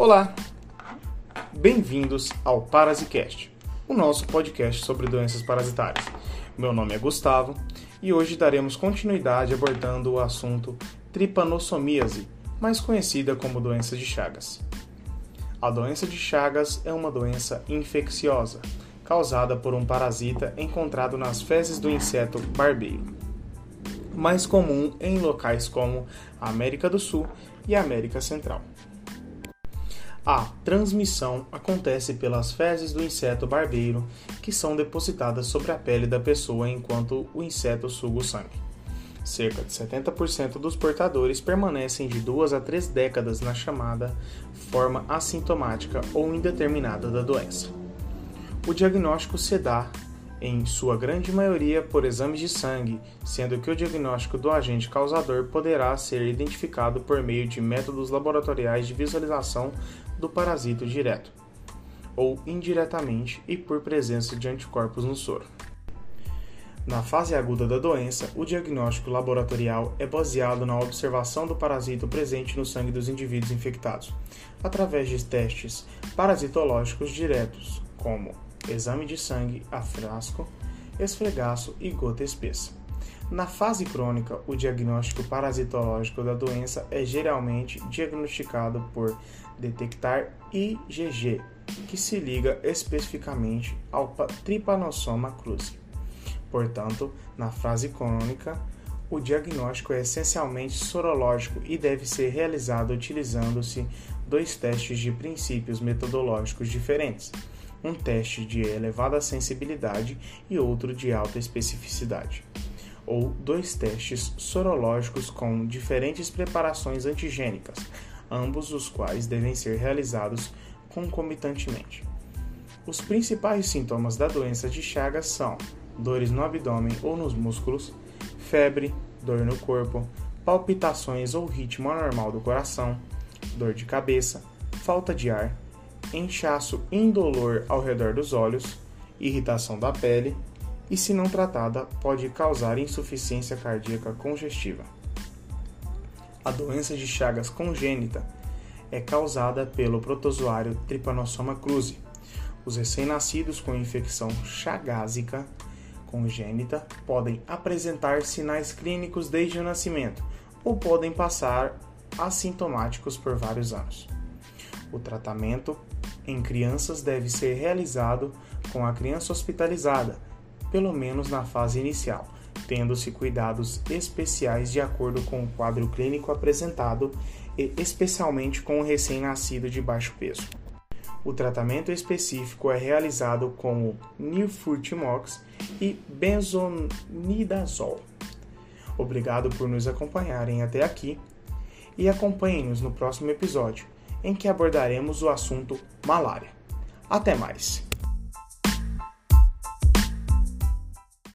Olá, bem-vindos ao Parasicast, o nosso podcast sobre doenças parasitárias. Meu nome é Gustavo e hoje daremos continuidade abordando o assunto tripanossomíase, mais conhecida como doença de Chagas. A doença de Chagas é uma doença infecciosa causada por um parasita encontrado nas fezes do inseto barbeiro, mais comum em locais como a América do Sul e a América Central. A transmissão acontece pelas fezes do inseto barbeiro, que são depositadas sobre a pele da pessoa enquanto o inseto suga o sangue. Cerca de 70% dos portadores permanecem de duas a três décadas na chamada forma assintomática ou indeterminada da doença. O diagnóstico se dá, em sua grande maioria, por exames de sangue, sendo que o diagnóstico do agente causador poderá ser identificado por meio de métodos laboratoriais de visualização do parasito direto ou indiretamente e por presença de anticorpos no soro. Na fase aguda da doença, o diagnóstico laboratorial é baseado na observação do parasito presente no sangue dos indivíduos infectados, através de testes parasitológicos diretos, como exame de sangue a frasco, esfregaço e gota espessa. Na fase crônica, o diagnóstico parasitológico da doença é geralmente diagnosticado por detectar IgG, que se liga especificamente ao Trypanosoma cruzi. Portanto, na fase crônica, o diagnóstico é essencialmente sorológico e deve ser realizado utilizando-se dois testes de princípios metodológicos diferentes um teste de elevada sensibilidade e outro de alta especificidade, ou dois testes sorológicos com diferentes preparações antigênicas, ambos os quais devem ser realizados concomitantemente. Os principais sintomas da doença de Chagas são dores no abdômen ou nos músculos, febre, dor no corpo, palpitações ou ritmo anormal do coração, dor de cabeça, falta de ar, inchaço indolor ao redor dos olhos, irritação da pele e, se não tratada, pode causar insuficiência cardíaca congestiva. A doença de Chagas congênita é causada pelo protozoário Trypanosoma cruzi. Os recém-nascidos com infecção chagásica congênita podem apresentar sinais clínicos desde o nascimento ou podem passar assintomáticos por vários anos. O tratamento em crianças deve ser realizado com a criança hospitalizada, pelo menos na fase inicial, tendo-se cuidados especiais de acordo com o quadro clínico apresentado e especialmente com o recém-nascido de baixo peso. O tratamento específico é realizado com o Nifurtimox e benzonidazol. Obrigado por nos acompanharem até aqui e acompanhem-nos no próximo episódio em que abordaremos o assunto malária. Até mais!